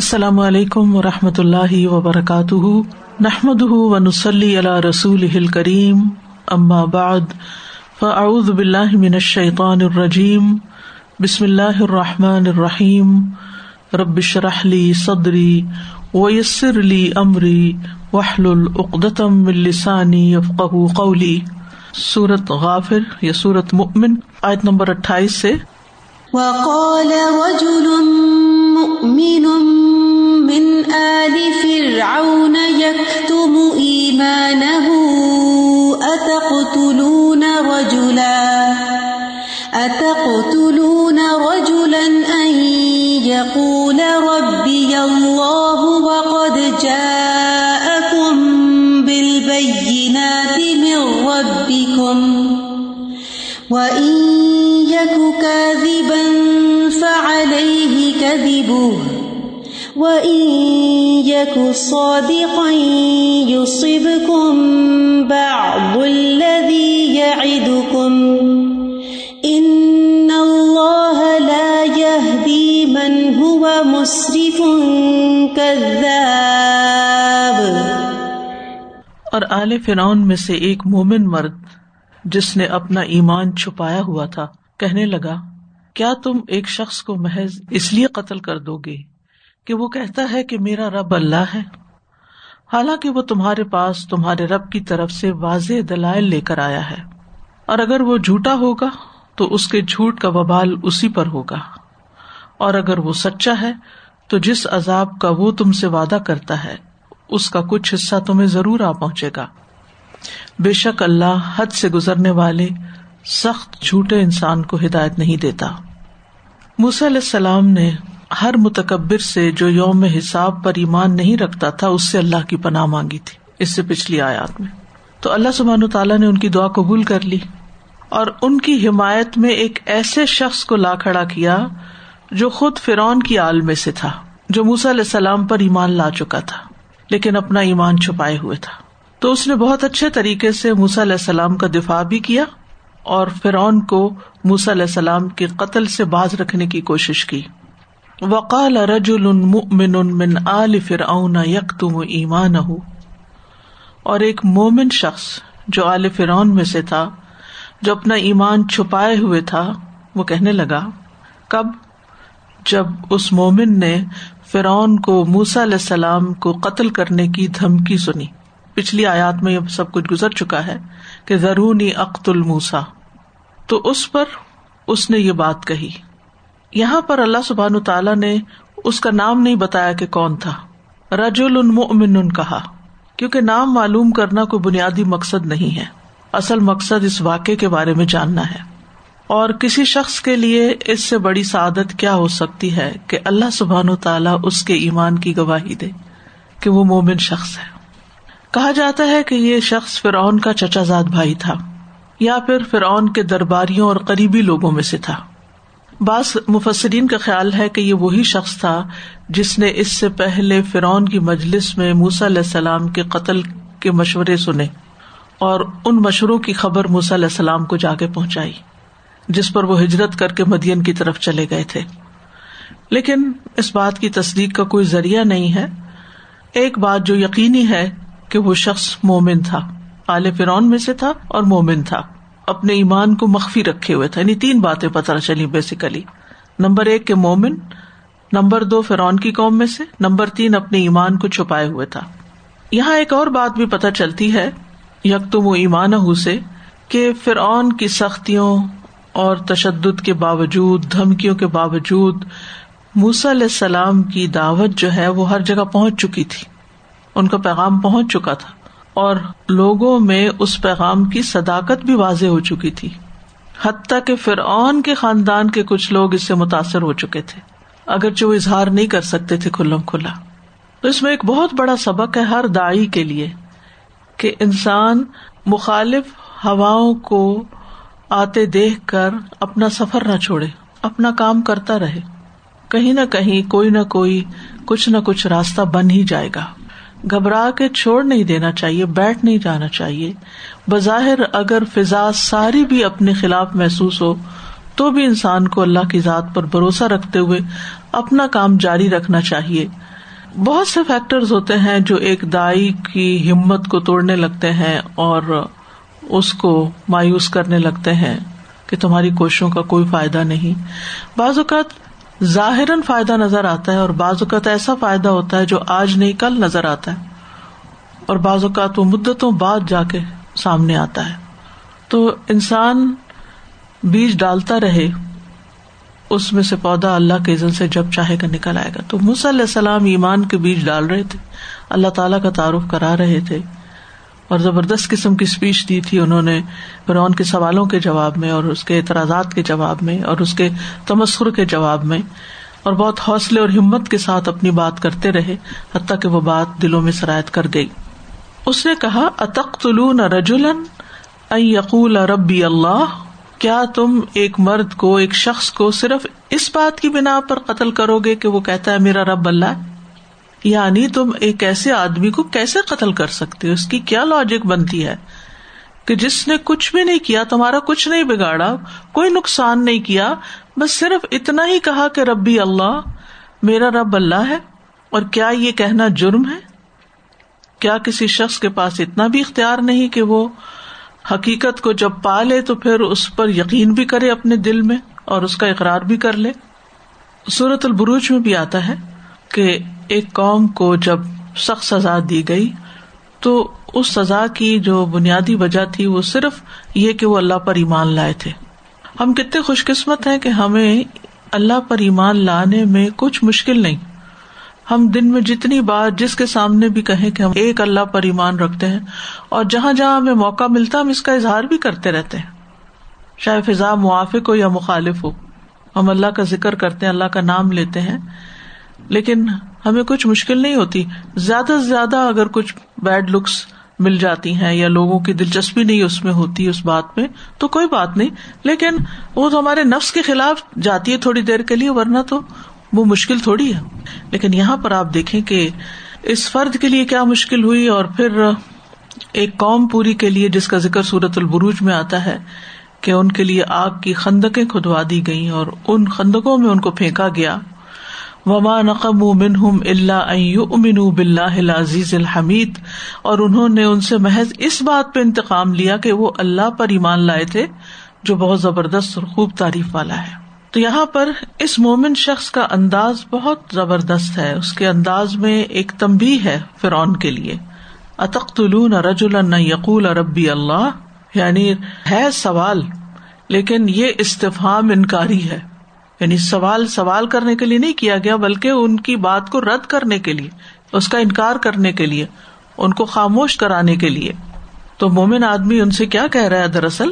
السلام علیکم و رحمۃ اللہ وبرکاتہ۔ نحمد و نسلی اللہ رسول کریم امہ بعد، فاعوذ باللہ من الشیطان الرجیم۔ بسم اللہ الرحمٰن الرحیم۔ ربش رحلی صدری ویسر علی عمری وحل العقدم السانی افقہ قولی۔ صورت غافر یا صورت مؤمن، آیت نمبر اٹھائیس سے۔ وقال رجل مؤمن من آل فرعون يكتم إيمانه أتقتلون رجلا؟ أتقتلون رجلا أن يقول ربي الله وقد جاءكم بالبينات من ربكم وإن يك كاذبا فعليه كذبه وَإِن يَكُ صَادِقًا يُصِبْكُم بَعْضُ الَّذِي يَعِدُكُمْ إِنَّ اللَّهَ لَا يَهْدِي مَنْ هُوَ مُسْرِفٌ كَذَّابٌ اور آل فرعون میں سے ایک مومن مرد جس نے اپنا ایمان چھپایا ہوا تھا کہنے لگا کیا تم ایک شخص کو محض اس لیے قتل کر دو گے کہ وہ کہتا ہے کہ میرا رب اللہ ہے؟ حالانکہ وہ تمہارے پاس تمہارے رب کی طرف سے واضح دلائل لے کر آیا ہے۔ اور اگر وہ جھوٹا ہوگا تو اس کے جھوٹ کا وبال اسی پر ہوگا۔ اور اگر وہ سچا ہے تو جس عذاب کا وہ تم سے وعدہ کرتا ہے، اس کا کچھ حصہ تمہیں ضرور آ پہنچے گا۔ بے شک اللہ حد سے گزرنے والے سخت جھوٹے انسان کو ہدایت نہیں دیتا۔ علیہ السلام نے ہر متکبر سے جو یوم حساب پر ایمان نہیں رکھتا تھا، اس سے اللہ کی پناہ مانگی تھی، اس سے پچھلی آیات میں۔ تو اللہ سبحان تعالیٰ نے ان کی دعا قبول کر لی۔ اور ان کی حمایت میں ایک ایسے شخص کو لا کھڑا کیا جو خود فرعون کی عال میں سے تھا، جو موسا علیہ السلام پر ایمان لا چکا تھا، لیکن اپنا ایمان چھپائے ہوئے تھا۔ تو اس نے بہت اچھے طریقے سے موسا علیہ السلام کا دفاع بھی کیا اور فرعون کو موسا علیہ السلام کے قتل سے باز رکھنے کی کوشش کی۔ وقال رجل مؤمن من آل فرعون یکتم ایمان اور ایک مومن شخص جو آل فرعون میں سے تھا، جو اپنا ایمان چھپائے ہوئے تھا، وہ کہنے لگا، کب؟ جب اس مومن نے فرعون کو موسا علیہ السلام کو قتل کرنے کی دھمکی سنی۔ پچھلی آیات میں یہ سب کچھ گزر چکا ہے کہ ضرونی اقت الموسا تو اس پر اس نے یہ بات کہی۔ یہاں پر اللہ سبحان تعالیٰ نے اس کا نام نہیں بتایا کہ کون تھا۔ رج المن کہا، کیونکہ نام معلوم کرنا کوئی بنیادی مقصد نہیں ہے۔ اصل مقصد اس واقعے کے بارے میں جاننا ہے۔ اور کسی شخص کے لیے اس سے بڑی سعادت کیا ہو سکتی ہے کہ اللہ سبحان و تعالیٰ اس کے ایمان کی گواہی دے کہ وہ مومن شخص ہے۔ کہا جاتا ہے کہ یہ شخص فرعون کا چچا زاد بھائی تھا، یا پھر فرعون کے درباریوں اور قریبی لوگوں میں سے تھا۔ بعض مفسرین کا خیال ہے کہ یہ وہی شخص تھا جس نے اس سے پہلے فرعون کی مجلس میں موسا علیہ السلام کے قتل کے مشورے سنے اور ان مشوروں کی خبر موسا علیہ السلام کو جا کے پہنچائی، جس پر وہ ہجرت کر کے مدین کی طرف چلے گئے تھے۔ لیکن اس بات کی تصدیق کا کوئی ذریعہ نہیں ہے۔ ایک بات جو یقینی ہے کہ وہ شخص مومن تھا۔ عال فرعون میں سے تھا اور مومن تھا۔ اپنے ایمان کو مخفی رکھے ہوئے تھا۔ یعنی تین باتیں پتہ چلی بیسیکلی نمبر ایک کے مومن، نمبر دو فرعون کی قوم میں سے، نمبر تین اپنے ایمان کو چھپائے ہوئے تھا۔ یہاں ایک اور بات بھی پتہ چلتی ہے یک تم و ایمان سے، کہ فرعون کی سختیوں اور تشدد کے باوجود، دھمکیوں کے باوجود، موسی علیہ السلام کی دعوت جو ہے، وہ ہر جگہ پہنچ چکی تھی۔ ان کا پیغام پہنچ چکا تھا اور لوگوں میں اس پیغام کی صداقت بھی واضح ہو چکی تھی۔ حتیٰ کہ فرعون کے خاندان کے کچھ لوگ اس سے متاثر ہو چکے تھے۔ اگرچہ وہ اظہار نہیں کر سکتے تھے کھلم کھلا۔ تو اس میں ایک بہت بڑا سبق ہے ہر دائی کے لیے کہ انسان مخالف ہوا کو آتے دیکھ کر اپنا سفر نہ چھوڑے، اپنا کام کرتا رہے۔ کہیں نہ کہیں کوئی نہ کوئی کچھ نہ کچھ راستہ بن ہی جائے گا۔ گھبرا کے چھوڑ نہیں دینا چاہیے، بیٹھ نہیں جانا چاہیے۔ بظاہر اگر فضا ساری بھی اپنے خلاف محسوس ہو، تو بھی انسان کو اللہ کی ذات پر بھروسہ رکھتے ہوئے اپنا کام جاری رکھنا چاہیے۔ بہت سے فیکٹر ہوتے ہیں جو ایک دائی کی ہمت کو توڑنے لگتے ہیں اور اس کو مایوس کرنے لگتے ہیں کہ تمہاری کوششوں کا کوئی فائدہ نہیں۔ بعض اوقات ظاہر فائدہ نظر آتا ہے اور بعض اوقات ایسا فائدہ ہوتا ہے جو آج نہیں، کل نظر آتا ہے۔ اور بعض اوقات وہ مدتوں بعد جا کے سامنے آتا ہے۔ تو انسان بیج ڈالتا رہے، اس میں سے پودا اللہ کے عزت سے جب چاہے گا نکل آئے گا۔ تو علیہ السلام ایمان کے بیج ڈال رہے تھے، اللہ تعالیٰ کا تعارف کرا رہے تھے۔ اور زبردست قسم کی اسپیچ دی تھی انہوں نے فرعون کے سوالوں کے جواب میں اور اس کے اعتراضات کے جواب میں اور اس کے تمسخر کے جواب میں اور بہت حوصلے اور ہمت کے ساتھ اپنی بات کرتے رہے حتیٰ کہ وہ بات دلوں میں سرایت کر گئی۔ اس نے کہا اتخ طلون رجولن یقول ربی اللہ، کیا تم ایک مرد کو، ایک شخص کو صرف اس بات کی بنا پر قتل کرو گے کہ وہ کہتا ہے، میرا رب اللہ یعنی تم ایک ایسے آدمی کو کیسے قتل کر سکتے ہو؟ اس کی کیا لاجک بنتی ہے کہ جس نے کچھ بھی نہیں کیا، تمہارا کچھ نہیں بگاڑا، کوئی نقصان نہیں کیا، بس صرف اتنا ہی کہا کہ ربی اللہ، میرا رب اللہ ہے، اور کیا یہ کہنا جرم ہے؟ کیا کسی شخص کے پاس اتنا بھی اختیار نہیں کہ وہ حقیقت کو جب پا لے تو پھر اس پر یقین بھی کرے اپنے دل میں اور اس کا اقرار بھی کر لے؟ سورت البروج میں بھی آتا ہے کہ ایک قوم کو جب سخت سزا دی گئی، تو اس سزا کی جو بنیادی وجہ تھی، وہ صرف یہ کہ وہ اللہ پر ایمان لائے تھے۔ ہم کتنے خوش قسمت ہیں کہ ہمیں اللہ پر ایمان لانے میں کچھ مشکل نہیں۔ ہم دن میں جتنی بار جس کے سامنے بھی کہیں کہ ہم ایک اللہ پر ایمان رکھتے ہیں، اور جہاں جہاں ہمیں موقع ملتا، ہم اس کا اظہار بھی کرتے رہتے ہیں۔ چاہے فضا موافق ہو یا مخالف ہو، ہم اللہ کا ذکر کرتے ہیں، اللہ کا نام لیتے ہیں۔ لیکن ہمیں کچھ مشکل نہیں ہوتی۔ زیادہ سے زیادہ اگر کچھ بیڈ لکس مل جاتی ہیں یا لوگوں کی دلچسپی نہیں اس میں ہوتی اس بات میں، تو کوئی بات نہیں۔ لیکن وہ تو ہمارے نفس کے خلاف جاتی ہے تھوڑی دیر کے لیے، ورنہ تو وہ مشکل تھوڑی ہے۔ لیکن یہاں پر آپ دیکھیں کہ اس فرد کے لیے کیا مشکل ہوئی اور پھر ایک قوم پوری کے لیے جس کا ذکر سورت البروج میں آتا ہے کہ ان کے لیے آگ کی خندقیں کھدوا دی گئی اور ان خندقوں میں ان کو پھینکا گیا۔ وما نقم منہم اللہ امین بلّہ عزیز الحمید اور انہوں نے ان سے محض اس بات پہ انتقام لیا کہ وہ اللہ پر ایمان لائے تھے، جو بہت زبردست اور خوب تعریف والا ہے۔ تو یہاں پر اس مومن شخص کا انداز بہت زبردست ہے۔ اس کے انداز میں ایک تمبی ہے فرعون کے لیے۔ اتخت رج یقول ربی اللہ؟ یعنی ہے سوال، لیکن یہ استفام انکاری ہے۔ یعنی سوال سوال کرنے کے لیے نہیں کیا گیا، بلکہ ان کی بات کو رد کرنے کے لیے، اس کا انکار کرنے کے لیے، ان کو خاموش کرانے کے لیے۔ تو مومن آدمی ان سے کیا کہہ رہا ہے دراصل؟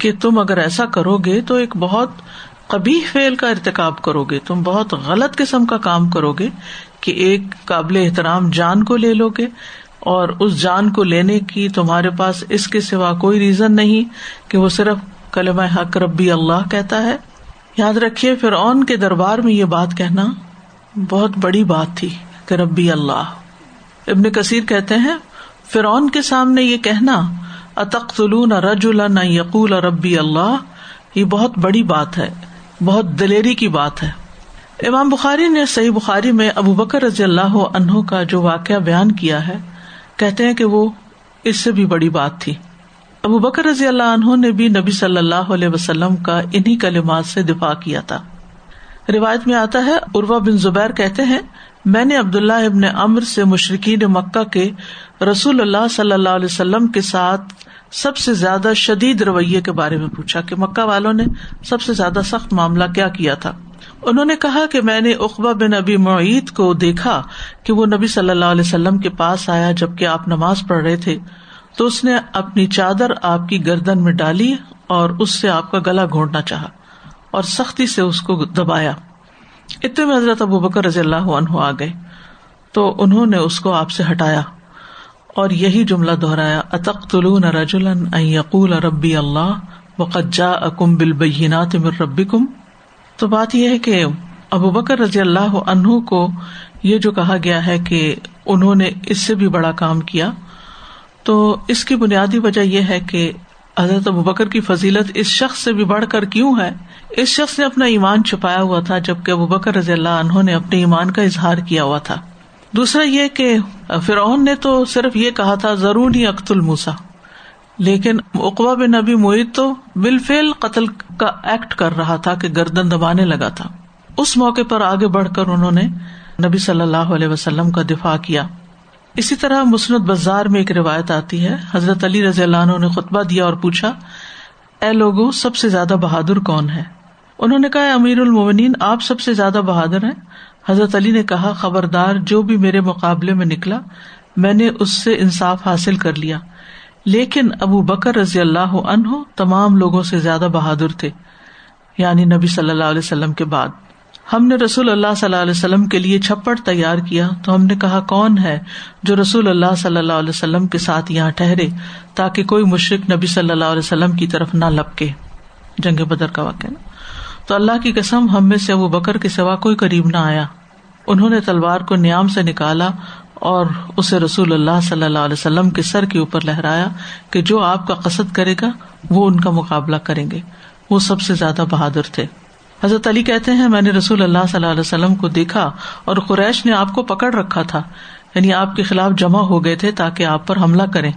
کہ تم اگر ایسا کرو گے تو ایک بہت کبھی فیل کا ارتقاب کرو گے، تم بہت غلط قسم کا کام کرو گے کہ ایک قابل احترام جان کو لے لو گے۔ اور اس جان کو لینے کی تمہارے پاس اس کے سوا کوئی ریزن نہیں کہ وہ صرف کلمہ حق ربی اللہ کہتا ہے یاد رکھیے، فرعون کے دربار میں یہ بات کہنا بہت بڑی بات تھی کہ ربی اللہ۔ ابن کثیر کہتے ہیں، فرعون کے سامنے یہ کہنا اتخلون رج اللہ یقول ربی اللہ، یہ بہت بڑی بات ہے، بہت دلیری کی بات ہے۔ امام بخاری نے صحیح بخاری میں ابو بکر رضی اللہ عنہ کا جو واقعہ بیان کیا ہے، کہتے ہیں کہ وہ اس سے بھی بڑی بات تھی۔ ابو بکر رضی اللہ عنہ نے بھی نبی صلی اللہ علیہ وسلم کا انہیں کلمات سے دفاع کیا تھا۔ روایت میں آتا ہے اروا بن زبیر کہتے ہیں، میں نے عبداللہ ابن امر سے مشرقین مکہ کے رسول اللہ صلی اللہ علیہ وسلم کے ساتھ سب سے زیادہ شدید رویے کے بارے میں پوچھا کہ مکہ والوں نے سب سے زیادہ سخت معاملہ کیا کیا تھا۔ انہوں نے کہا کہ میں نے اقبا بن ابی معیت کو دیکھا کہ وہ نبی صلی اللہ علیہ وسلم کے پاس آیا جبکہ آپ نماز پڑھ رہے تھے۔ تو اس نے اپنی چادر آپ کی گردن میں ڈالی اور اس سے آپ کا گلا گھونٹنا چاہا اور سختی سے اس کو دبایا۔ اتنے میں حضرت ابو بکر رضی اللہ عنہ آ گئے۔ تو انہوں نے اس کو آپ سے ہٹایا اور یہی جملہ دہرایا اتخ طلون رجولن یقول ربی اللہ وقجا اکم بل بینات مر ربی کم تو بات یہ ہے کہ ابو بکر رضی اللہ عنہ کو یہ جو کہا گیا ہے کہ انہوں نے اس سے بھی بڑا کام کیا تو اس کی بنیادی وجہ یہ ہے کہ حضرت ابو بکر کی فضیلت اس شخص سے بھی بڑھ کر کیوں ہے؟ اس شخص نے اپنا ایمان چھپایا ہوا تھا جبکہ ابو بکر رضی اللہ عنہ نے اپنے ایمان کا اظہار کیا ہوا تھا۔ دوسرا یہ کہ فرعون نے تو صرف یہ کہا تھا ضرور ہی اخت الموسا لیکن اقبا بن نبی معیت تو بالفیل قتل کا ایکٹ کر رہا تھا کہ گردن دبانے لگا تھا۔ اس موقع پر آگے بڑھ کر انہوں نے نبی صلی اللہ علیہ وسلم کا دفاع کیا۔ اسی طرح مسنت بازار میں ایک روایت آتی ہے۔ حضرت علی رضی اللہ عنہ نے خطبہ دیا اور پوچھا، اے لوگو، سب سے زیادہ بہادر کون ہے؟ انہوں نے کہا امیر المومنین، آپ سب سے زیادہ بہادر ہیں۔ حضرت علی نے کہا، خبردار، جو بھی میرے مقابلے میں نکلا، میں نے اس سے انصاف حاصل کر لیا۔ لیکن ابو بکر رضی اللہ عنہ تمام لوگوں سے زیادہ بہادر تھے یعنی نبی صلی اللہ علیہ وسلم کے بعد۔ ہم نے رسول اللہ صلی اللہ علیہ وسلم کے لیے چھپڑ تیار کیا تو ہم نے کہا، کون ہے جو رسول اللہ صلی اللہ علیہ وسلم کے ساتھ یہاں ٹہرے تاکہ کوئی مشرق نبی صلی اللہ علیہ وسلم کی طرف نہ لپکے؟ جنگ بدر کا واقع تو اللہ کی قسم، ہم میں سے ابو بکر کے سوا کوئی قریب نہ آیا۔ انہوں نے تلوار کو نیام سے نکالا اور اسے رسول اللہ صلی اللہ علیہ وسلم کے سر کے اوپر لہرایا کہ جو آپ کا قصد کرے گا، وہ ان کا مقابلہ کریں گے۔ وہ سب سے زیادہ بہادر تھے۔ حضرت علی کہتے ہیں، میں نے رسول اللہ صلی اللہ علیہ وسلم کو دیکھا اور قریش نے آپ کو پکڑ رکھا تھا۔ یعنی آپ کے خلاف جمع ہو گئے تھے تاکہ آپ پر حملہ کرے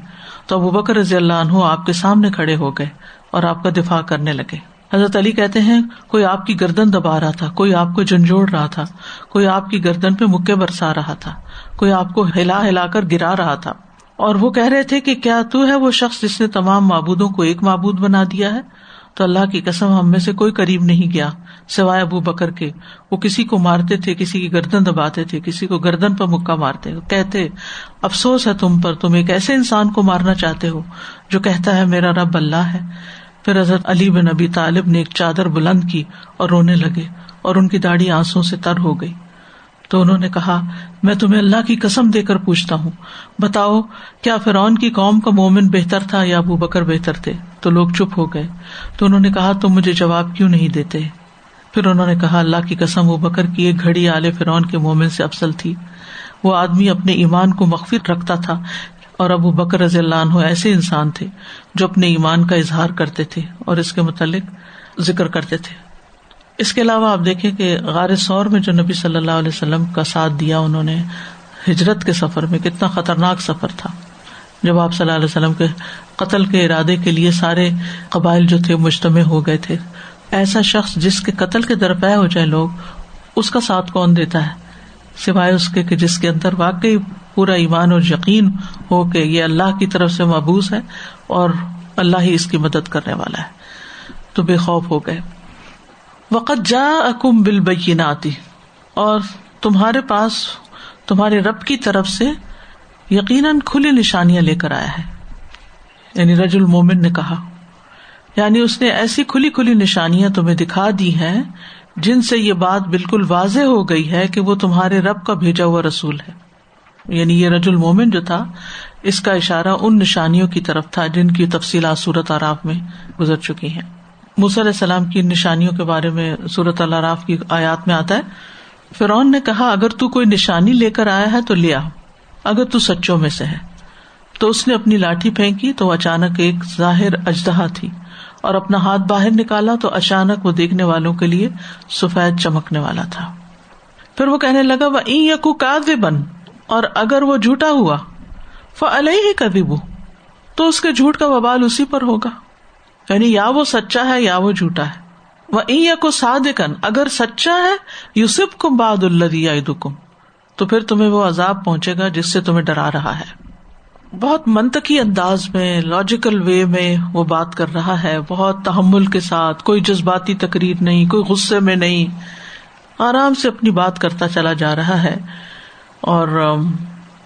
تو ابو بکر رضی اللہ عنہ آپ کے سامنے کھڑے ہو گئے اور آپ کا دفاع کرنے لگے۔ حضرت علی کہتے ہیں، کوئی آپ کی گردن دبا رہا تھا، کوئی آپ کو جھنجھوڑ رہا تھا، کوئی آپ کی گردن پہ مکے برسا رہا تھا، کوئی آپ کو ہلا ہلا کر گرا رہا تھا۔ اور وہ کہہ رہے تھے کہ کیا تو ہے وہ شخص جس نے تمام معبودوں کو ایک معبود بنا دیا ہے؟ تو اللہ کی قسم ہم میں سے کوئی قریب نہیں گیا، سوائے ابو بکر کے۔ وہ کسی کو مارتے تھے، کسی کی گردن دباتے تھے، کسی کو گردن پر مکہ مارتے کہتے، افسوس ہے تم پر، تم ایک ایسے انسان کو مارنا چاہتے ہو جو کہتا ہے، میرا رب اللہ ہے۔ پھر حضرت علی بن نبی طالب نے ایک چادر بلند کی اور رونے لگے اور ان کی داڑھی آنسو سے تر ہو گئی۔ تو انہوں نے کہا، میں تمہیں اللہ کی قسم دے کر پوچھتا ہوں، بتاؤ، کیا فرعون کی قوم کا مومن بہتر تھا یا ابو بکر بہتر تھے؟ تو لوگ چپ ہو گئے۔ تو انہوں نے کہا، تم مجھے جواب کیوں نہیں دیتے؟ پھر انہوں نے کہا، اللہ کی قسم، ابو بکر کی ایک گھڑی آل فرعون کے مومن سے افسل تھی۔ وہ آدمی اپنے ایمان کو مخفر رکھتا تھا اور ابو بکر رضی اللہ عنہ ایسے انسان تھے جو اپنے ایمان کا اظہار کرتے تھے اور اس کے متعلق ذکر کرتے تھے۔ اس کے علاوہ آپ دیکھیں کہ غار سور میں جو نبی صلی اللہ علیہ وسلم کا ساتھ دیا انہوں نے ہجرت کے سفر میں، کتنا خطرناک سفر تھا۔ جب آپ صلی اللہ علیہ وسلم کے قتل کے ارادے کے لیے سارے قبائل جو تھے مجتمع ہو گئے تھے۔ ایسا شخص جس کے قتل کے درپے ہو جائے لوگ، اس کا ساتھ کون دیتا ہے؟ سوائے اس کے کہ جس کے اندر واقعی پورا ایمان اور یقین ہو کہ یہ اللہ کی طرف سے محبوس ہے اور اللہ ہی اس کی مدد کرنے والا ہے۔ تو بے خوف ہو گئے۔ وقت جا اکم بل بیناتی اور تمہارے پاس، تمہارے رب کی طرف سے یقیناً کھلی نشانیاں لے کر آیا ہے۔ یعنی رج المومن نے کہا یعنی اس نے ایسی کھلی کھلی نشانیاں تمہیں دکھا دی ہیں جن سے یہ بات بالکل واضح ہو گئی ہے کہ وہ تمہارے رب کا بھیجا ہوا رسول ہے۔ یعنی یہ رج المومن جو تھا، اس کا اشارہ ان نشانیوں کی طرف تھا جن کی تفصیلات صورت آراف میں گزر چکی ہیں۔ علیہ السلام کی نشانیوں کے بارے میں صورت اللہ راف کی آیات میں آتا ہے، فرعون نے کہا، اگر تو کوئی نشانی لے کر آیا ہے تو لیا اگر تو سچوں میں سے ہے۔ تو اس نے اپنی لاٹھی پھینکی، تو اچانک ایک ظاہر اجدہا تھی، اور اپنا ہاتھ باہر نکالا، تو اچانک وہ دیکھنے والوں کے لیے سفید چمکنے والا تھا۔ پھر وہ کہنے لگا وہ یقو کا بن اور اگر وہ جھوٹا ہوا فلح ہی کبھی تو اس کے جھوٹ کا ببال اسی پر ہوگا۔ یعنی یا وہ سچا ہے یا وہ جھوٹا ہے۔ وہ این کو سادن اگر سچا ہے یوسف کم باد اللہ کم تو پھر تمہیں وہ عذاب پہنچے گا جس سے تمہیں ڈرا رہا ہے۔ بہت منطقی انداز میں لاجیکل وے میں وہ بات کر رہا ہے۔ بہت تحمل کے ساتھ، کوئی جذباتی تقریر نہیں، کوئی غصے میں نہیں۔ آرام سے اپنی بات کرتا چلا جا رہا ہے اور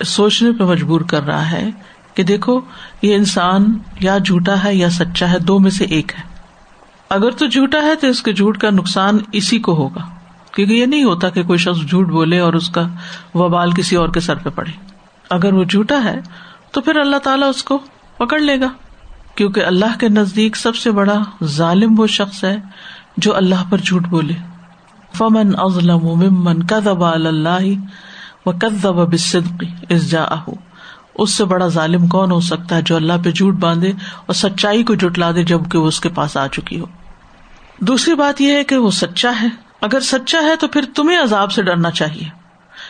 سوچنے پہ مجبور کر رہا ہے۔ کہ دیکھو، یہ انسان یا جھوٹا ہے یا سچا ہے، دو میں سے ایک ہے۔ اگر تو جھوٹا ہے تو اس کے جھوٹ کا نقصان اسی کو ہوگا۔ کیونکہ یہ نہیں ہوتا کہ کوئی شخص جھوٹ بولے اور اس کا وبال کسی اور کے سر پہ پڑے۔ اگر وہ جھوٹا ہے تو پھر اللہ تعالیٰ اس کو پکڑ لے گا۔ کیونکہ اللہ کے نزدیک سب سے بڑا ظالم وہ شخص ہے جو اللہ پر جھوٹ بولے۔ فمن ازلم ممن کا اللہ و کدب بصدقی اس جا اس سے بڑا ظالم کون ہو سکتا ہے جو اللہ پہ جھوٹ باندھے اور سچائی کو جٹلا دے جبکہ وہ اس کے پاس آ چکی ہو؟ دوسری بات یہ ہے کہ وہ سچا ہے۔ اگر سچا ہے تو پھر تمہیں عذاب سے ڈرنا چاہیے۔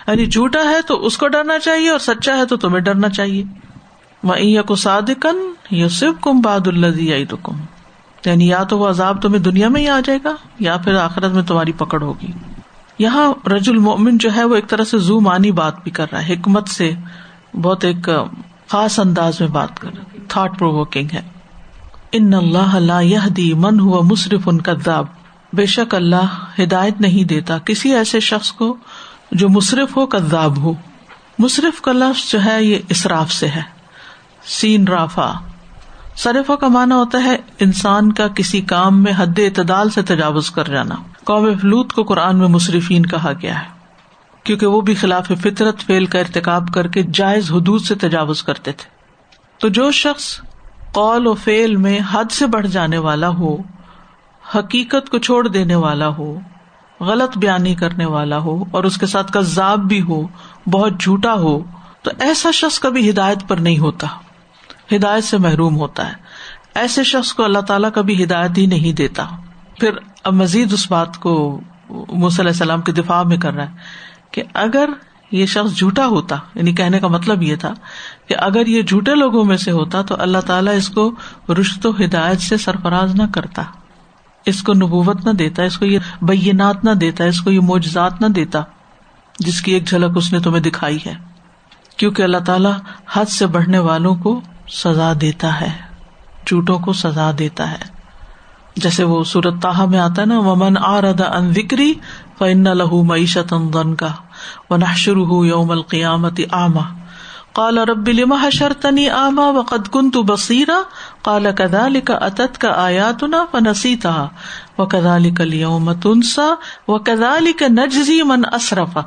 یعنی جھوٹا ہے تو اس کو ڈرنا چاہیے اور سچا ہے تو تمہیں ڈرنا چاہیے۔ وہ کو سادکن کم باد اللہ کم یعنی یا تو وہ عذاب تمہیں دنیا میں ہی آ جائے گا یا پھر آخرت میں تمہاری پکڑ ہوگی۔ یہاں رج المومن جو ہے وہ ایک طرح سے زو مانی بات بھی کر رہا ہے، حکمت سے بہت ایک خاص انداز میں بات کر تھاٹ پروکنگ ہے۔ ان اللہ اللہ دی من ہوا مصرف ان کداب بے شک اللہ ہدایت نہیں دیتا کسی ایسے شخص کو جو مصرف ہو کداب ہو۔ مصرف کا لفظ جو ہے، یہ اسراف سے ہے۔ سین رافا سرفا کا مانا ہوتا ہے انسان کا کسی کام میں حد اعتدال سے تجاوز کر جانا۔ قوم فلوت کو قرآن میں مصرفین کہا گیا ہے۔ کیونکہ وہ بھی خلاف فطرت فیل کا ارتقاب کر کے جائز حدود سے تجاوز کرتے تھے۔ تو جو شخص قول و فیل میں حد سے بڑھ جانے والا ہو، حقیقت کو چھوڑ دینے والا ہو، غلط بیانی کرنے والا ہو اور اس کے ساتھ کذاب بھی ہو، بہت جھوٹا ہو، تو ایسا شخص کبھی ہدایت پر نہیں ہوتا۔ ہدایت سے محروم ہوتا ہے۔ ایسے شخص کو اللہ تعالیٰ کبھی ہدایت ہی نہیں دیتا۔ پھر اب مزید اس بات کو علیہ السلام کے دفاع میں کر رہا ہے۔ کہ اگر یہ شخص جھوٹا ہوتا یعنی کہنے کا مطلب یہ تھا کہ اگر یہ جھوٹے لوگوں میں سے ہوتا تو اللہ تعالیٰ اس کو رشت و ہدایت سے سرفراز نہ کرتا۔ اس کو نبوت نہ دیتا، اس کو یہ بینات نہ دیتا، اس کو یہ موجزات نہ دیتا، جس کی ایک جھلک اس نے تمہیں دکھائی ہے۔ کیونکہ اللہ تعالیٰ حد سے بڑھنے والوں کو سزا دیتا ہے، جھوٹوں کو سزا دیتا ہے۔ جیسے وہ سورت تاہا میں آتا ہے نا، ومن آ ردا ان وکری فن لہو معیشت ان کا و نہ شروع ہو یوم القیامت آما کالا رب لما حشرتنی آما و قد کن تو بصیرا کالا کدال کا اتت کا آیات نا و نسیتا و کدال تنسا و نجزی من اصرفا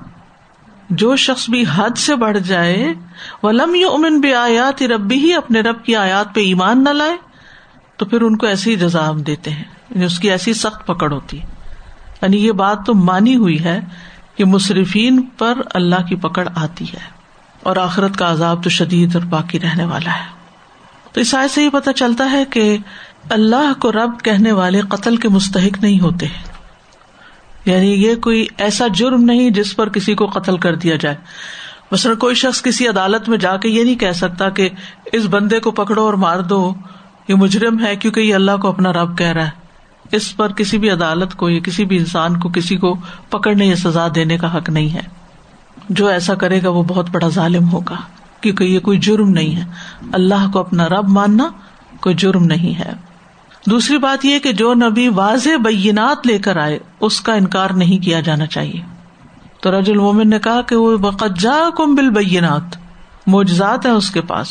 جو شخص بھی حد سے بڑھ جائے وہ لم یومن بے آیات ربی ہی اپنے رب کی آیات پہ ایمان نہ لائے تو پھر ان کو ایسی جزا ہم دیتے ہیں یعنی اس کی ایسی سخت پکڑ ہوتی ہے۔ یعنی یہ بات تو مانی ہوئی ہے کہ مصرفین پر اللہ کی پکڑ آتی ہے اور آخرت کا عذاب تو شدید اور باقی رہنے والا ہے۔ تو اس آئے سے یہ پتا چلتا ہے کہ اللہ کو رب کہنے والے قتل کے مستحق نہیں ہوتے۔ یعنی یہ کوئی ایسا جرم نہیں جس پر کسی کو قتل کر دیا جائے۔ مثلاً کوئی شخص کسی عدالت میں جا کے یہ نہیں کہہ سکتا کہ اس بندے کو پکڑو اور مار دو۔ یہ مجرم ہے کیونکہ یہ اللہ کو اپنا رب کہہ رہا ہے۔ اس پر کسی بھی عدالت کو یا کسی بھی انسان کو کسی کو پکڑنے یا سزا دینے کا حق نہیں ہے۔ جو ایسا کرے گا وہ بہت بڑا ظالم ہوگا، کیونکہ یہ کوئی جرم نہیں ہے۔ اللہ کو اپنا رب ماننا کوئی جرم نہیں ہے۔ دوسری بات یہ کہ جو نبی واضح بینات لے کر آئے، اس کا انکار نہیں کیا جانا چاہیے۔ تو رج المومن نے کہا کہ وہ جا کم بل بینات موجزات ہے اس کے پاس۔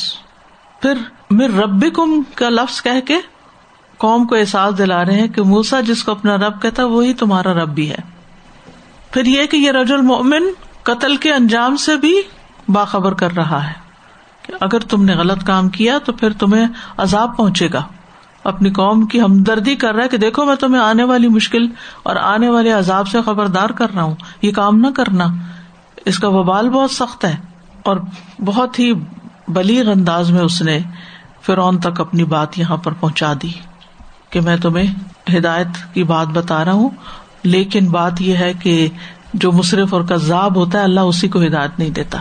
پھر میر رب کم کا لفظ کہہ کے قوم کو احساس دلا رہے ہیں کہ موسا جس کو اپنا رب کہتا وہی تمہارا رب بھی ہے۔ پھر یہ کہ یہ رج المومن قتل کے انجام سے بھی باخبر کر رہا ہے کہ اگر تم نے غلط کام کیا تو پھر تمہیں عذاب پہنچے گا۔ اپنی قوم کی ہمدردی کر رہا ہے کہ دیکھو، میں تمہیں آنے والی مشکل اور آنے والے عذاب سے خبردار کر رہا ہوں۔ یہ کام نہ کرنا۔ اس کا وبال بہت سخت ہے اور بہت ہی بلیغ انداز میں اس نے فرون تک اپنی بات یہاں پر پہنچا دی کہ میں تمہیں ہدایت کی بات بتا رہا ہوں، لیکن بات یہ ہے کہ جو مصرف اور کذاب ہوتا ہے، اللہ اسی کو ہدایت نہیں دیتا۔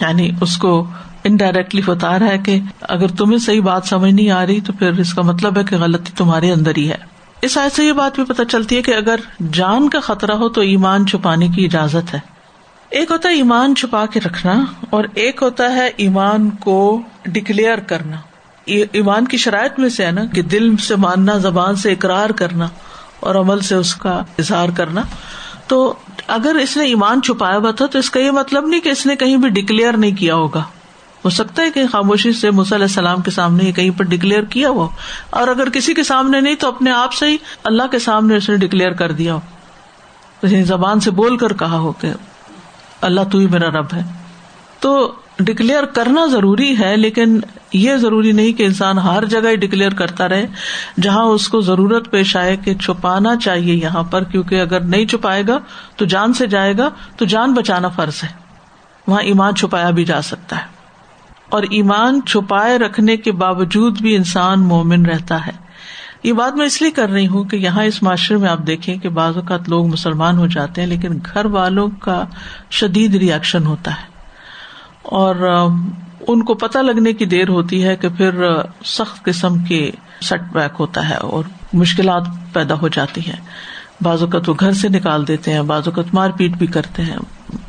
یعنی اس کو انڈائریکٹلی بتا رہا ہے کہ اگر تمہیں صحیح بات سمجھ نہیں آ رہی تو پھر اس کا مطلب ہے کہ غلطی تمہارے اندر ہی ہے۔ اس آئے سے یہ بات بھی پتہ چلتی ہے کہ اگر جان کا خطرہ ہو تو ایمان چھپانے کی اجازت ہے۔ ایک ہوتا ہے ایمان چھپا کے رکھنا اور ایک ہوتا ہے ایمان کو ڈکلیئر کرنا۔ ایمان کی شرائط میں سے ہے نا، کہ دل سے ماننا، زبان سے اقرار کرنا اور عمل سے اس کا اظہار کرنا۔ تو اگر اس نے ایمان چھپایا ہوا تھا، تو اس کا یہ مطلب نہیں کہ اس نے کہیں بھی ڈکلیئر نہیں کیا ہوگا۔ ہو سکتا ہے کہ خاموشی سے علیہ السلام کے سامنے کہیں پر ڈکلیئر کیا ہو اور اگر کسی کے سامنے نہیں، تو اپنے آپ سے ہی اللہ کے سامنے اس نے ڈکلیئر کر دیا ہو۔ یعنی زبان سے بول کر کہا ہو کہ اللہ تو ہی میرا رب ہے۔ تو ڈکلیئر کرنا ضروری ہے، لیکن یہ ضروری نہیں کہ انسان ہر جگہ ہی ڈکلیئر کرتا رہے، جہاں اس کو ضرورت پیش آئے کہ چھپانا چاہیے یہاں پر، کیونکہ اگر نہیں چھپائے گا تو جان سے جائے گا، تو جان بچانا فرض ہے۔ وہاں ایمان چھپایا بھی جا سکتا ہے۔ اور ایمان چھپائے رکھنے کے باوجود بھی انسان مومن رہتا ہے۔ یہ بات میں اس لیے کر رہی ہوں کہ یہاں اس معاشرے میں آپ دیکھیں کہ بعض اوقات لوگ مسلمان ہو جاتے ہیں، لیکن گھر والوں کا شدید ریئیکشن ہوتا ہے۔ اور ان کو پتہ لگنے کی دیر ہوتی ہے کہ پھر سخت قسم کے سٹ بیک ہوتا ہے اور مشکلات پیدا ہو جاتی ہیں۔ بعض اوقات وہ گھر سے نکال دیتے ہیں، بعض اوقات مار پیٹ بھی کرتے ہیں،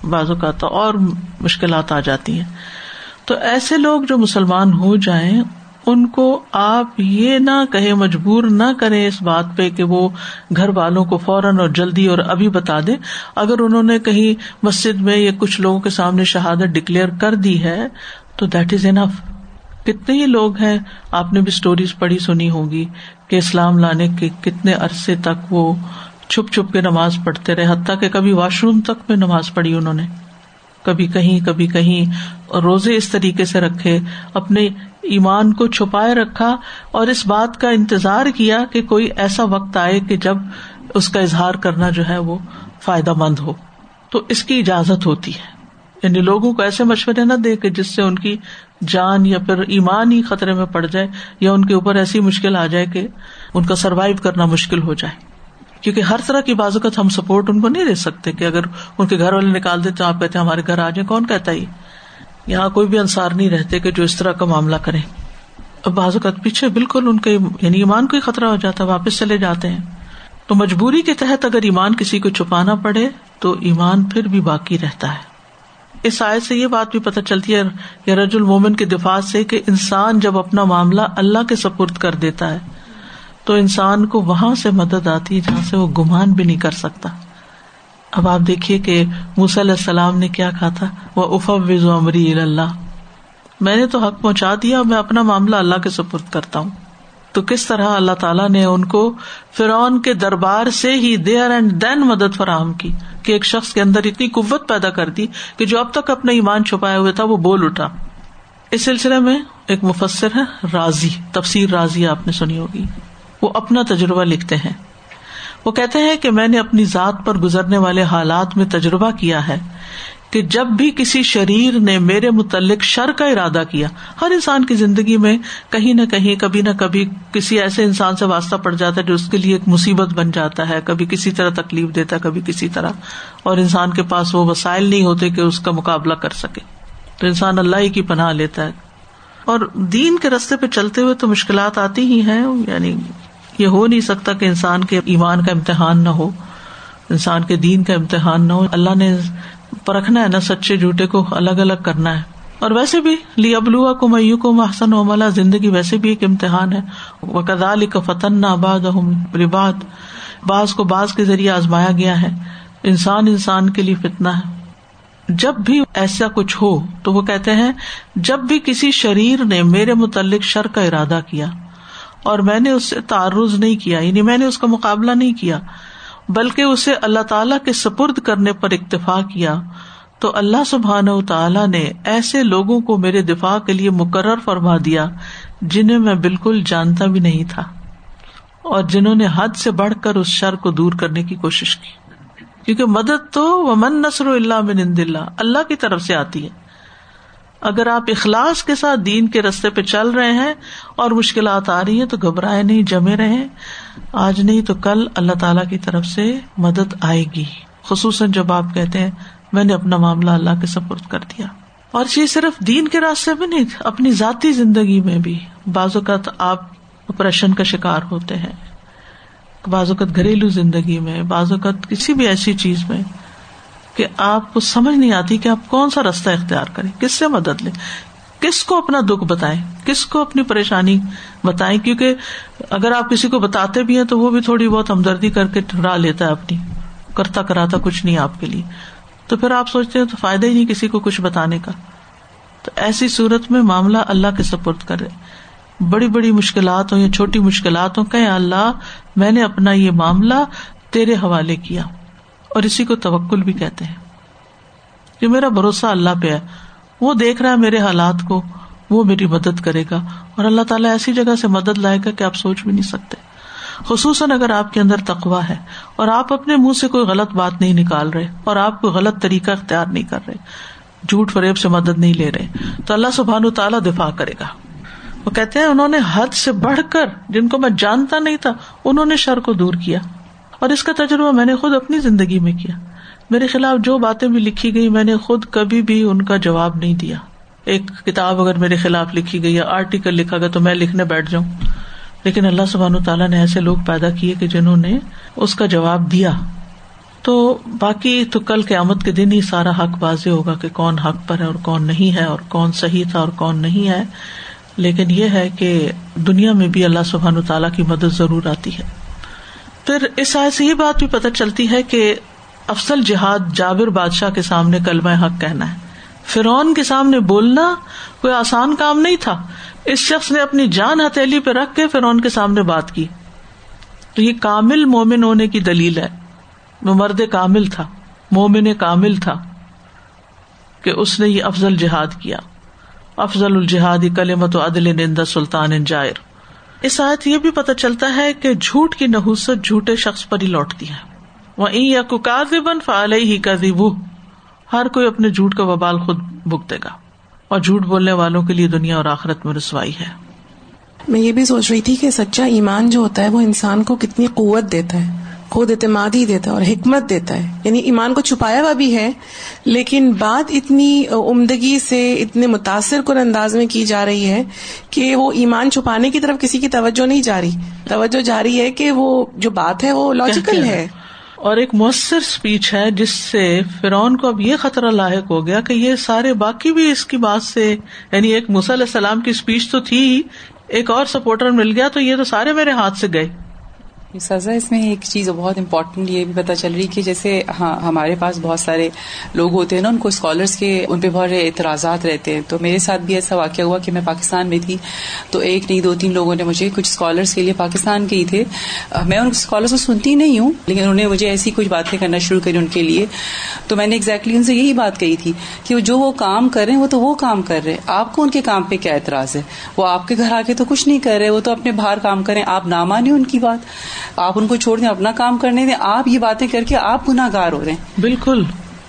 بعض اوقات اور مشکلات آ جاتی ہیں۔ تو ایسے لوگ جو مسلمان ہو جائیں، ان کو آپ یہ نہ کہیں، مجبور نہ کریں اس بات پہ کہ وہ گھر والوں کو فوراً اور جلدی اور ابھی بتا دیں۔ اگر انہوں نے کہیں مسجد میں یا کچھ لوگوں کے سامنے شہادت ڈکلیئر کر دی ہے تو دیٹ از انف کتنے ہی لوگ ہیں، آپ نے بھی اسٹوریز پڑھی سنی ہوگی کہ اسلام لانے کے کتنے عرصے تک وہ چھپ چھپ کے نماز پڑھتے رہے، حتیٰ کہ کبھی واش روم تک میں نماز پڑھی انہوں نے۔ کبھی کہیں کبھی کہیں روزے اس طریقے سے رکھے، اپنے ایمان کو چھپائے رکھا اور اس بات کا انتظار کیا کہ کوئی ایسا وقت آئے کہ جب اس کا اظہار کرنا جو ہے وہ فائدہ مند ہو۔ تو اس کی اجازت ہوتی ہے۔ یعنی لوگوں کو ایسے مشورے نہ دے کہ جس سے ان کی جان یا پھر ایمان ہی خطرے میں پڑ جائے یا ان کے اوپر ایسی مشکل آ جائے کہ ان کا سروائو کرنا مشکل ہو جائے۔ کیونکہ ہر طرح کی بازوقت ہم سپورٹ ان کو نہیں دے سکتے کہ اگر ان کے گھر والے نکال دیتے آپ کہتے ہمارے گھر آ جائیں، کون کہتا ہی یہاں کوئی بھی انصار نہیں رہتے کہ جو اس طرح کا معاملہ کرے۔ اب بعض اوقات پیچھے بالکل ان کے یعنی ایمان کو ہی خطرہ ہو جاتا ہے، واپس چلے جاتے ہیں۔ تو مجبوری کے تحت اگر ایمان کسی کو چھپانا پڑے، تو ایمان پھر بھی باقی رہتا ہے۔ اس آئے سے یہ بات بھی پتہ چلتی ہے، یا رج المومن کے دفاع سے کہ انسان جب اپنا معاملہ اللہ کے سپرد کر دیتا ہے، تو انسان کو وہاں سے مدد آتی ہے جہاں سے وہ گمان بھی نہیں کر سکتا۔ اب آپ دیکھیے کہ موسی علیہ السلام نے کیا کہا تھا وہ اف وز اللہ میں نے تو حق پہنچا دیا، میں اپنا معاملہ اللہ کے سپرد کرتا ہوں۔ تو کس طرح اللہ تعالیٰ نے ان کو فرعون کے دربار سے ہی دیر اینڈ دین مدد فراہم کی کہ ایک شخص کے اندر اتنی قوت پیدا کر دی کہ جو اب تک اپنا ایمان چھپایا ہوئے تھا وہ بول اٹھا۔ اس سلسلے میں ایک مفسر ہے، راضی، تفسیر راضی آپ نے سنی ہوگی۔ وہ اپنا تجربہ لکھتے ہیں۔ وہ کہتے ہیں کہ میں نے اپنی ذات پر گزرنے والے حالات میں تجربہ کیا ہے۔ کہ جب بھی کسی شریر نے میرے متعلق شر کا ارادہ کیا، ہر انسان کی زندگی میں کہیں نہ کہیں، کبھی نہ کبھی کسی ایسے انسان سے واسطہ پڑ جاتا ہے جو اس کے لیے ایک مصیبت بن جاتا ہے۔ کبھی کسی طرح تکلیف دیتا ہے کبھی کسی طرح۔ اور انسان کے پاس وہ وسائل نہیں ہوتے کہ اس کا مقابلہ کر سکے۔ تو انسان اللہ ہی کی پناہ لیتا ہے۔ اور دین کے رستے پہ چلتے ہوئے تو مشکلات آتی ہی ہیں۔ یعنی یہ ہو نہیں سکتا کہ انسان کے ایمان کا امتحان نہ ہو، انسان کے دین کا امتحان نہ ہو۔ اللہ نے پرکھنا ہے نا، سچے جھوٹے کو الگ الگ کرنا ہے۔ اور ویسے بھی لی ابلوا کو میو کو محسن و ملا زندگی ویسے بھی ایک امتحان ہے۔ وہ کدال کا فتن آباد رباد بعض کو بعض کے ذریعے آزمایا گیا ہے۔ انسان انسان کے لیے فتنا ہے۔ جب بھی ایسا کچھ ہو تو وہ کہتے ہیں، جب بھی کسی شریر نے میرے متعلق شر کا ارادہ کیا اور میں نے اس سے تعرض نہیں کیا یعنی میں نے اس کا مقابلہ نہیں کیا بلکہ اسے اللہ تعالی کے سپرد کرنے پر اکتفا کیا، تو اللہ سبحان و تعالیٰ نے ایسے لوگوں کو میرے دفاع کے لیے مقرر فرما دیا جنہیں میں بالکل جانتا بھی نہیں تھا اور جنہوں نے حد سے بڑھ کر اس شر کو دور کرنے کی کوشش کی۔ کیونکہ مدد تو وہ من نسر اللہ من اللہ اللہ کی طرف سے آتی ہے۔ اگر آپ اخلاص کے ساتھ دین کے رستے پہ چل رہے ہیں اور مشکلات آ رہی ہیں تو گھبرائے نہیں، جمے رہے آج نہیں تو کل اللہ تعالی کی طرف سے مدد آئے گی۔ خصوصاً جب آپ کہتے ہیں، میں نے اپنا معاملہ اللہ کے سپرد کر دیا۔ اور یہ صرف دین کے راستے میں نہیں، اپنی ذاتی زندگی میں بھی۔ بعض اوقات آپ اپریشن کا شکار ہوتے ہیں۔ بعض اوقات گھریلو زندگی میں، بعض اوقات کسی بھی ایسی چیز میں۔ کہ آپ کو سمجھ نہیں آتی کہ آپ کون سا راستہ اختیار کریں۔ کس سے مدد لیں؟ کس کو اپنا دکھ بتائیں؟ کس کو اپنی پریشانی بتائیں؟ کیونکہ اگر آپ کسی کو بتاتے بھی ہیں تو وہ بھی تھوڑی بہت ہمدردی کر کے ٹھہرا لیتا ہے اپنی، کرتا کراتا کچھ نہیں آپ کے لیے۔ تو پھر آپ سوچتے ہیں تو فائدہ ہی نہیں کسی کو کچھ بتانے کا۔ تو ایسی صورت میں معاملہ اللہ کے سپرد کرے بڑی بڑی مشکلات ہوں یا چھوٹی مشکلات ہوں کہ اللہ، میں نے اپنا یہ معاملہ تیرے حوالے کیا۔ اور اسی کو توکل بھی کہتے ہیں۔ جو میرا بھروسہ اللہ پہ ہے، وہ دیکھ رہا ہے میرے حالات کو، وہ میری مدد کرے گا۔ اور اللہ تعالیٰ ایسی جگہ سے مدد لائے گا کہ آپ سوچ بھی نہیں سکتے۔ خصوصاً اگر آپ کے اندر تقوا ہے اور آپ اپنے منہ سے کوئی غلط بات نہیں نکال رہے اور آپ کو غلط طریقہ اختیار نہیں کر رہے، جھوٹ فریب سے مدد نہیں لے رہے، تو اللہ سبحان تعالیٰ دفاع کرے گا۔ وہ کہتے ہیں انہوں نے حد سے بڑھ کر، جن کو میں جانتا نہیں تھا، انہوں نے شر کو دور کیا۔ اور اس کا تجربہ میں نے خود اپنی زندگی میں کیا۔ میرے خلاف جو باتیں بھی لکھی گئی، میں نے خود کبھی بھی ان کا جواب نہیں دیا۔ ایک کتاب اگر میرے خلاف لکھی گئی یا آرٹیکل لکھا گیا تو میں لکھنے بیٹھ جاؤں۔ لیکن اللہ سبحان تعالیٰ نے ایسے لوگ پیدا کیے کہ جنہوں نے اس کا جواب دیا۔ تو باقی تو کل قیامت کے دن ہی سارا حق بازی ہوگا کہ کون حق پر ہے اور کون نہیں ہے اور کون صحیح تھا اور کون نہیں ہے۔ لیکن یہ ہے کہ دنیا میں بھی اللہ سبحان تعالیٰ کی مدد ضرور آتی ہے۔ پھر اس آئے سے یہ بات بھی پتہ چلتی ہے کہ افسل جہاد جابر بادشاہ کے سامنے کلمہ حق کہنا ہے۔ فرعون کے سامنے بولنا کوئی آسان کام نہیں تھا۔ اس شخص نے اپنی جان ہتھیلی پہ رکھ کے فرعون کے سامنے بات کی۔ تو یہ کامل مومن ہونے کی دلیل ہے۔ وہ مرد کامل تھا۔ مومن کامل تھا کہ اس نے یہ افضل جہاد کیا۔ افضل الجہاد کلمت و عدل نند سلطان جائر۔ اس آیت یہ بھی پتہ چلتا ہے کہ جھوٹ کی نحوست جھوٹے شخص پر ہی لوٹتی ہے۔ وہ یا ککار بن فعال ہی کا ہر کوئی اپنے جھوٹ کا وبال خود بھگتے گا۔ اور جھوٹ بولنے والوں کے لیے دنیا اور آخرت میں رسوائی ہے۔ میں یہ بھی سوچ رہی تھی کہ سچا ایمان جو ہوتا ہے وہ انسان کو کتنی قوت دیتا ہے۔ خود اعتمادی دیتا ہے اور حکمت دیتا ہے۔ یعنی ایمان کو چھپایا ہوا بھی ہے لیکن بات اتنی عمدگی سے اتنے متاثر کن انداز میں کی جا رہی ہے کہ وہ ایمان چھپانے کی طرف کسی کی توجہ نہیں جا رہی۔ توجہ جا رہی ہے کہ وہ جو بات ہے وہ لاجیکل ہے۔ اور ایک مؤثر اسپیچ ہے جس سے فرعون کو اب یہ خطرہ لاحق ہو گیا کہ یہ سارے باقی بھی اس کی بات سے یعنی ایک علیہ السلام کی اسپیچ تو تھی ایک اور سپورٹر مل گیا تو یہ تو سارے میرے ہاتھ سے گئے۔ سزا اس میں ایک چیز بہت امپورٹنٹ یہ بھی پتا چل رہی کہ جیسے ہاں ہمارے پاس بہت سارے لوگ ہوتے ہیں نا، ان کو اسکالرس کے ان پہ بہت اعتراضات رہتے ہیں۔ تو میرے ساتھ بھی ایسا واقعہ ہوا کہ میں پاکستان میں تھی۔ تو ایک نہیں، دو تین لوگوں نے مجھے کچھ اسکالرس کے لیے پاکستان کے ہی تھے۔ میں ان اسکالرس کو سنتی نہیں ہوں، لیکن انہوں نے مجھے ایسی کچھ باتیں کرنا شروع کری ان کے لیے۔ تو میں نے ایگزیکٹلی ان سے یہی بات کہی تھی کہ جو وہ کام کر رہے ہیں، وہ تو وہ کام کر رہے آپ کو ان کے کام پہ کیا اعتراض ہے؟ وہ آپ کے گھر آ کے تو کچھ نہیں کر رہے، وہ تو اپنے باہر کام کریں۔ آپ نہ مانیں ان کی بات۔ آپ ان کو چھوڑ دیں اپنا کام کرنے دیں آپ یہ باتیں کر کے آپ گناہ گار ہو رہے ہیں۔ بالکل۔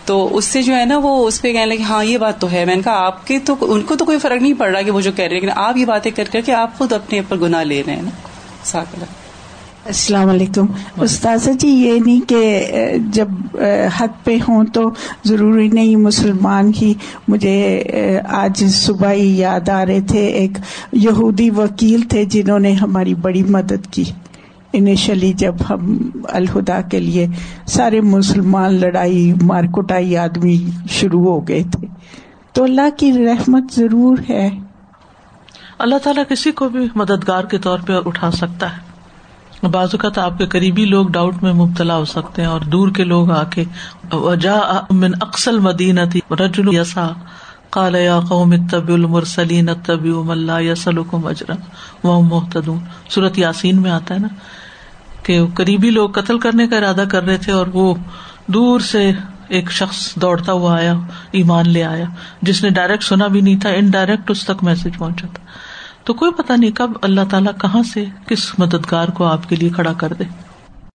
تو اس سے جو ہے نا وہ اس پہ کہنے لگے ہاں یہ بات تو ہے۔ میں نے کہا آپ کے تو ان کو تو کوئی فرق نہیں پڑ رہا کہ وہ جو کہہ رہے لیکن آپ یہ باتیں کر کر کے آپ خود اپنے اوپر گناہ لے رہے ہیں نا۔ السلام علیکم۔ استاذہ جی یہ نہیں کہ جب حق پہ ہوں تو ضروری نہیں مسلمان ہی مجھے آج صبح ہی یاد آ رہے تھے۔ ایک یہودی وکیل تھے جنہوں نے ہماری بڑی مدد کی۔ انیشلی جب ہم الہدا کے لیے سارے مسلمان لڑائی، مارکوٹائی آدمی شروع ہو گئے تھے۔ تو اللہ کی رحمت ضرور ہے۔ اللہ تعالیٰ کسی کو بھی مددگار کے طور پہ اٹھا سکتا ہے۔ بعض اوقات آپ کے قریبی لوگ ڈاؤٹ میں مبتلا ہو سکتے ہیں اور دور کے لوگ آ کے وجا من اقسل مدینہ تھی رجل یسا قال یا قوم اتبعوا المرسلین اتبعوا من لا يسلكم اجرا وهم مهتدون۔ سورۃ یاسین میں آتا ہے نا؟ کہ قریبی لوگ قتل کرنے کا ارادہ کر رہے تھے اور وہ دور سے ایک شخص دوڑتا ہوا آیا، ایمان لے آیا، جس نے ڈائریکٹ سنا بھی نہیں تھا انڈائریکٹ اس تک میسج پہنچا تھا۔ تو کوئی پتا نہیں کب اللہ تعالیٰ کہاں سے کس مددگار کو آپ کے لیے کھڑا کر دے۔